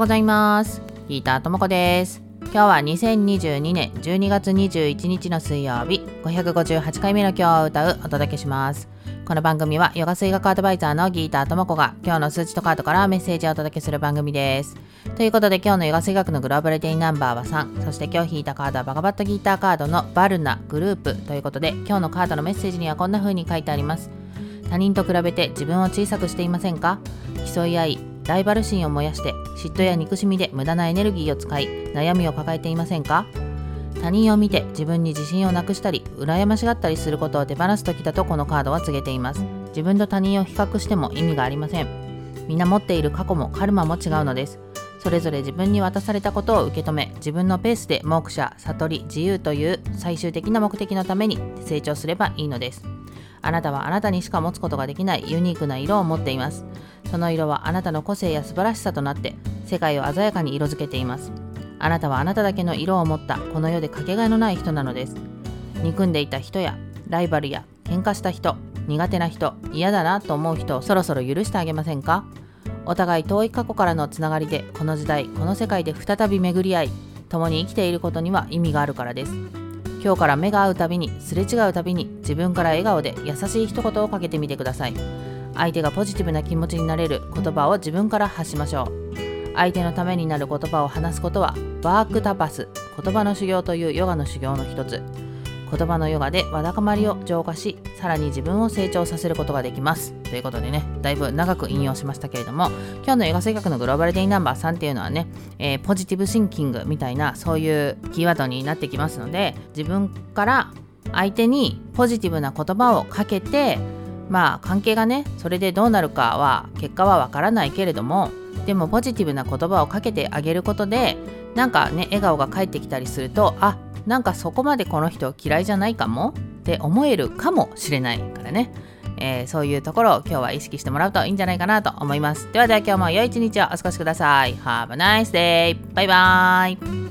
ございます。ギターともこです。今日は2022年12月21日の水曜日558回目の今日を歌うお届けします。この番組はヨガ水学アドバイザーのギーターともこが今日の数値とカードからメッセージをお届けする番組です。ということで今日のヨガ水学のグローバルデイナンバーは3そして今日引いたカードはバガバットギーターカードのバルナグループということで今日のカードのメッセージにはこんな風に書いてあります。他人と比べて自分を小さくしていませんか？競い合いライバル心を燃やして嫉妬や憎しみで無駄なエネルギーを使い悩みを抱えていませんか？他人を見て自分に自信をなくしたり羨ましがったりすることを手放す時だとこのカードは告げています。自分と他人を比較しても意味がありません。みんな持っている過去もカルマも違うのです。それぞれ自分に渡されたことを受け止め自分のペースで目者悟り自由という最終的な目的のために成長すればいいのです。あなたはあなたにしか持つことができないユニークな色を持っています。その色はあなたの個性や素晴らしさとなって世界を鮮やかに色づけています。あなたはあなただけの色を持ったこの世でかけがえのない人なのです。憎んでいた人やライバルや喧嘩した人苦手な人嫌だなと思う人をそろそろ許してあげませんか？お互い遠い過去からのつながりでこの時代この世界で再び巡り合い共に生きていることには意味があるからです。今日から目が合うたびにすれ違うたびに自分から笑顔で優しい一言をかけてみてください。相手がポジティブな気持ちになれる言葉を自分から発しましょう。相手のためになる言葉を話すことはワークタパス言葉の修行というヨガの修行の一つ。言葉のヨガでわだかまりを浄化しさらに自分を成長させることができます。ということでねだいぶ長く引用しましたけれども今日のヨガ性格のグローバルデイナンバー3っていうのはね、えー、ポジティブシンキングみたいなそういうキーワードになってきますので自分から相手にポジティブな言葉をかけてまあ関係がねそれでどうなるかは結果はわからないけれどもでもポジティブな言葉をかけてあげることでなんかね笑顔が返ってきたりするとあなんかそこまでこの人嫌いじゃないかも？って思えるかもしれないからね、えー、そういうところを今日は意識してもらうといいんじゃないかなと思います。ではでは今日も良い一日をお過ごしください。Have a nice day! バイバーイ。